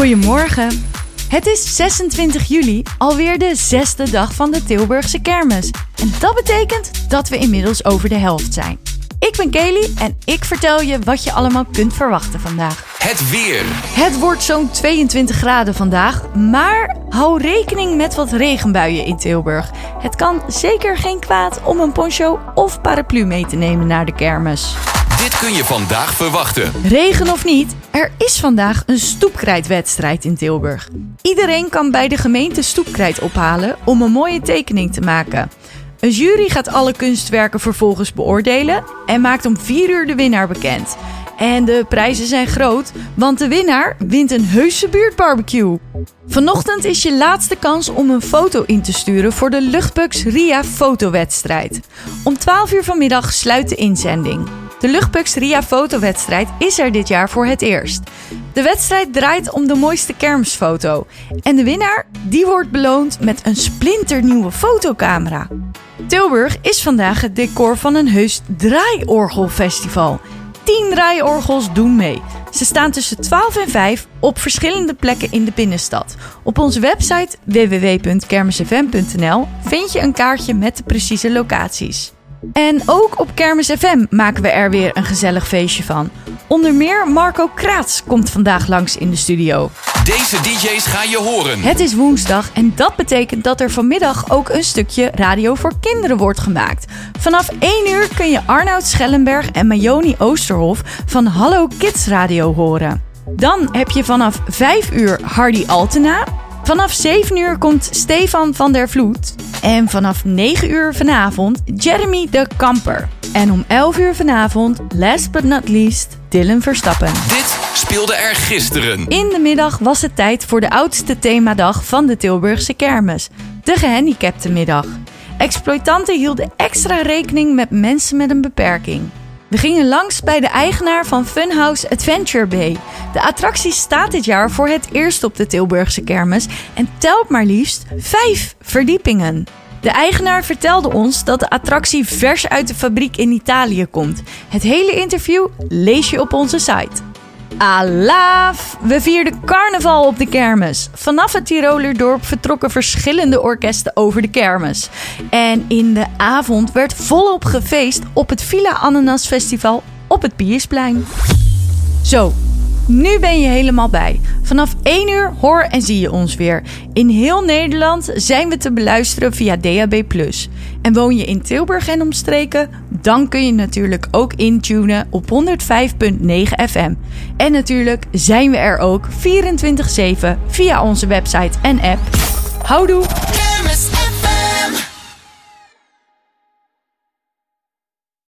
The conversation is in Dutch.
Goedemorgen. Het is 26 juli, alweer de zesde dag van de Tilburgse kermis. En dat betekent dat we inmiddels over de helft zijn. Ik ben Kelly en ik vertel je wat je allemaal kunt verwachten vandaag. Het weer. Het wordt zo'n 22 graden vandaag, maar hou rekening met wat regenbuien in Tilburg. Het kan zeker geen kwaad om een poncho of paraplu mee te nemen naar de kermis. Dit kun je vandaag verwachten. Regen of niet, er is vandaag een stoepkrijtwedstrijd in Tilburg. Iedereen kan bij de gemeente stoepkrijt ophalen om een mooie tekening te maken. Een jury gaat alle kunstwerken vervolgens beoordelen en maakt om 4 uur de winnaar bekend. En de prijzen zijn groot, want de winnaar wint een heuse buurtbarbecue. Vanochtend is je laatste kans om een foto in te sturen voor de Luchtbugs RIA fotowedstrijd. Om 12 uur vanmiddag sluit de inzending. De Luchtbugs RIA fotowedstrijd is er dit jaar voor het eerst. De wedstrijd draait om de mooiste kermisfoto. En de winnaar die wordt beloond met een splinternieuwe fotocamera. Tilburg is vandaag het decor van een heus draaiorgelfestival. 10 draaiorgels doen mee. Ze staan tussen 12 en 5 op verschillende plekken in de binnenstad. Op onze website www.kermisfm.nl vind je een kaartje met de precieze locaties. En ook op Kermis FM maken we er weer een gezellig feestje van. Onder meer Marco Kraats komt vandaag langs in de studio. Deze DJ's ga je horen. Het is woensdag en dat betekent dat er vanmiddag ook een stukje radio voor kinderen wordt gemaakt. Vanaf 1 uur kun je Arnoud Schellenberg en Majoni Oosterhof van Hallo Kids Radio horen. Dan heb je vanaf 5 uur Hardy Altena. Vanaf 7 uur komt Stefan van der Vloed. En vanaf 9 uur vanavond Jeremy de Kamper. En om 11 uur vanavond, last but not least, Dylan Verstappen. Dit speelde er gisteren. In de middag was het tijd voor de oudste themadag van de Tilburgse kermis, de gehandicaptenmiddag. Exploitanten hielden extra rekening met mensen met een beperking. We gingen langs bij de eigenaar van Funhouse Adventure Bay. De attractie staat dit jaar voor het eerst op de Tilburgse kermis en telt maar liefst vijf verdiepingen. De eigenaar vertelde ons dat de attractie vers uit de fabriek in Italië komt. Het hele interview lees je op onze site. Alaaf! We vierden carnaval op de kermis. Vanaf het Tirolerdorp vertrokken verschillende orkesten over de kermis. En in de avond werd volop gefeest op het Villa Ananas Festival op het Piersplein. Zo, nu ben je helemaal bij. Vanaf 1 uur hoor en zie je ons weer. In heel Nederland zijn we te beluisteren via DAB+. En woon je in Tilburg en omstreken? Dan kun je natuurlijk ook intunen op 105.9 FM. En natuurlijk zijn we er ook 24/7 via onze website en app. Houdoe!